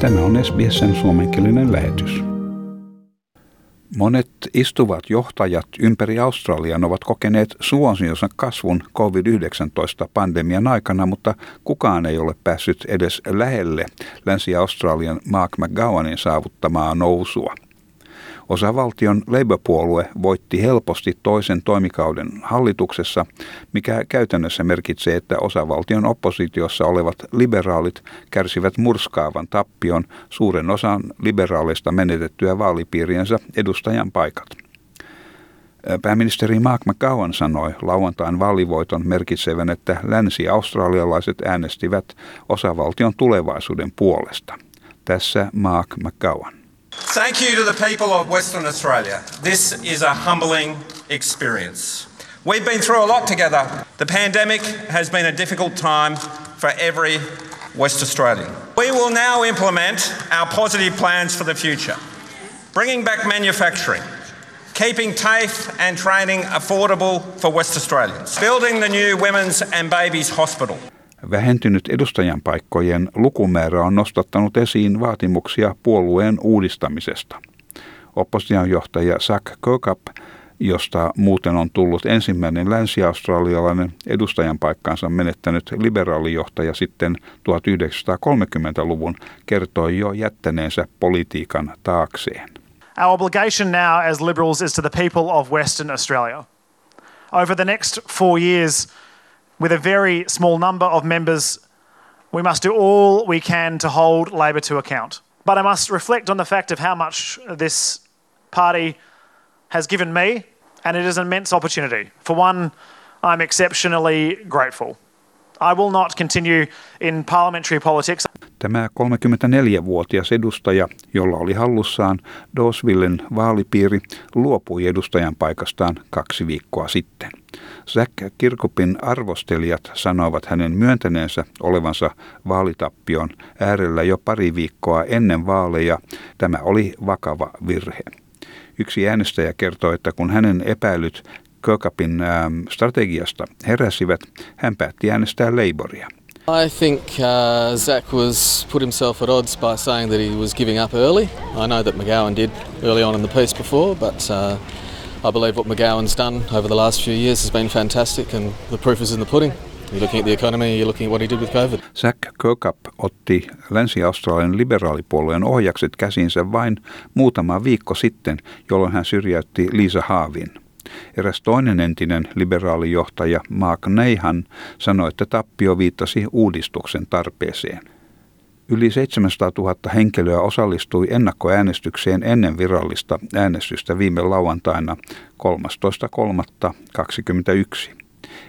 Tämä on SBSn suomenkielinen lähetys. Monet istuvat johtajat ympäri Australian ovat kokeneet suosionsa kasvun COVID-19-pandemian aikana, mutta kukaan ei ole päässyt edes lähelle Länsi-Australian Mark McGowanin saavuttamaa nousua. Osavaltion Labour-puolue voitti helposti toisen toimikauden hallituksessa, mikä käytännössä merkitsee, että osavaltion oppositiossa olevat liberaalit kärsivät murskaavan tappion suuren osan liberaaleista menetettyä vaalipiiriensä edustajan paikat. Pääministeri Mark McGowan sanoi lauantain vaalivoiton merkitsevän, että länsi-australialaiset äänestivät osavaltion tulevaisuuden puolesta. Tässä Mark McGowan. Thank you to the people of Western Australia. This is a humbling experience. We've been through a lot together. The pandemic has been a difficult time for every West Australian. We will now implement our positive plans for the future, bringing back manufacturing, keeping TAFE and training affordable for West Australians, building the new Women's and Babies Hospital. Vähentynyt edustajanpaikkojen lukumäärä on nostattanut esiin vaatimuksia puolueen uudistamisesta. Oppositionjohtaja Zach Kirkup, josta muuten on tullut ensimmäinen länsi-australialainen edustajanpaikkaansa menettänyt liberaalijohtaja sitten 1930-luvun, kertoi jo jättäneensä politiikan taakseen. Our obligation now as Liberals is to the people of Western Australia. Over the next four years, with a very small number of members, we must do all we can to hold Labor to account. But I must reflect on the fact of how much this party has given me, and it is an immense opportunity. For one, I'm exceptionally grateful. I will not continue in parliamentary politics. Tämä 34-vuotias edustaja, jolla oli hallussaan Dosvillen vaalipiiri, luopui edustajan paikastaan kaksi viikkoa sitten. Zack Kirkupin arvostelijat sanoivat hänen myöntäneensä olevansa vaalitappion äärellä jo pari viikkoa ennen vaaleja. Tämä oli vakava virhe. Yksi äänestäjä kertoi, että kun hänen epäilyt Kirkupin ähm, strategiasta heräsivät, hän päätti äänestää Labouria. I think uh, Zach was put himself at odds by saying that he was giving up early. I know that McGowan did early on in the piece before, but uh, I believe what McGowan's done over the last few years has been fantastic, and the proof is in the pudding. You're looking at the economy, you're looking at what he did with COVID. Zach Kirkup otti Länsi-Australian liberaalipuolueen ohjakset käsinsä vain muutama viikko sitten, jolloin hän syrjäytti Lisa Haavin. Eräs toinen entinen liberaalijohtaja Mark Neihan sanoi, että tappio viittasi uudistuksen tarpeeseen. Yli 700 000 henkilöä osallistui ennakkoäänestykseen ennen virallista äänestystä viime lauantaina 13.3.21.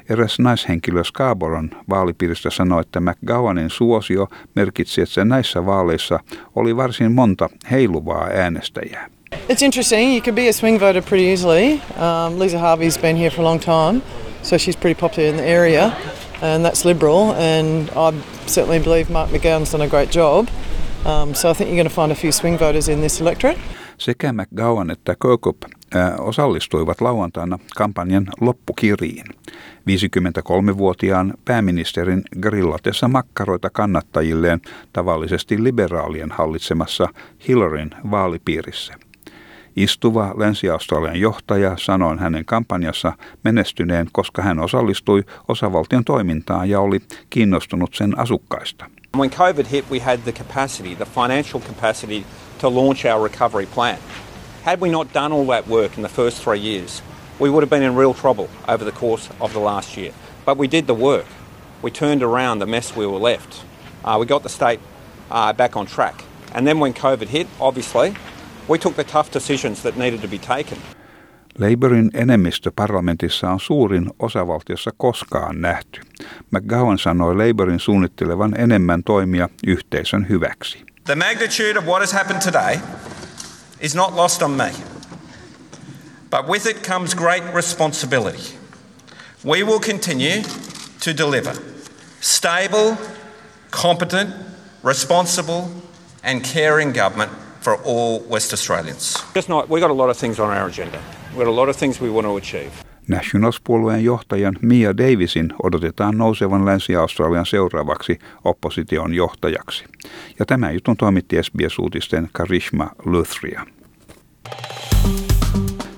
Eräs naishenkilö Scarboron vaalipiiristä sanoi, että McGowanin suosio merkitsi, että näissä vaaleissa oli varsin monta heiluvaa äänestäjää. It's interesting. You can be a swing voter pretty easily. Um, Lisa Harvey's been here for a long time, so she's pretty popular in the area, and that's Liberal. And I certainly believe Mark McGowan's done a great job. Um, so I think you're going to find a few swing voters in this electorate. Sekä McGowan että Kirkup äh, osallistuivat lauantaina kampanjan loppukiriin. 53-vuotiaan pääministerin grillatessa makkaroita kannattajilleen tavallisesti liberaalien hallitsemassa Hillaryn vaalipiirissä. Istuva Länsi-Australian johtaja sanoi hänen kampanjassa menestyneen, koska hän osallistui osavaltion toimintaan ja oli kiinnostunut sen asukkaista. When COVID hit, we had the capacity, the financial capacity to launch our recovery plan. Had we not done all that work in the first three years, we would have been in real trouble over the course of the last year. But we did the work. We turned around the mess we were left. Uh, we got the state uh, back on track. And then when COVID hit, obviously, we took the tough decisions that needed to be taken. Labourin enemmistö parlamentissa on suurin osavaltiossa koskaan nähty. McGowan sanoi Labourin suunnittelevan enemmän toimia yhteisön hyväksi. The magnitude of what has happened today is not lost on me. But with it comes great responsibility. We will continue to deliver stable, competent, responsible, and caring government for all West Australians. Just not, we've got a lot of things on our agenda. We've got a lot of things we want to achieve. Nationals-puolueen johtajan Mia Davisin odotetaan nousevan Länsi-Australian seuraavaksi opposition johtajaksi. Ja tämä jutun toimitti SBS-uutisten Karishma Luthria.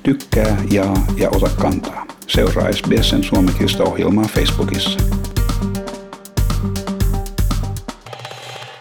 Tykkää, jaa ja ota kantaa. Seuraa SBSn suomenkielistä ohjelmaa Facebookissa.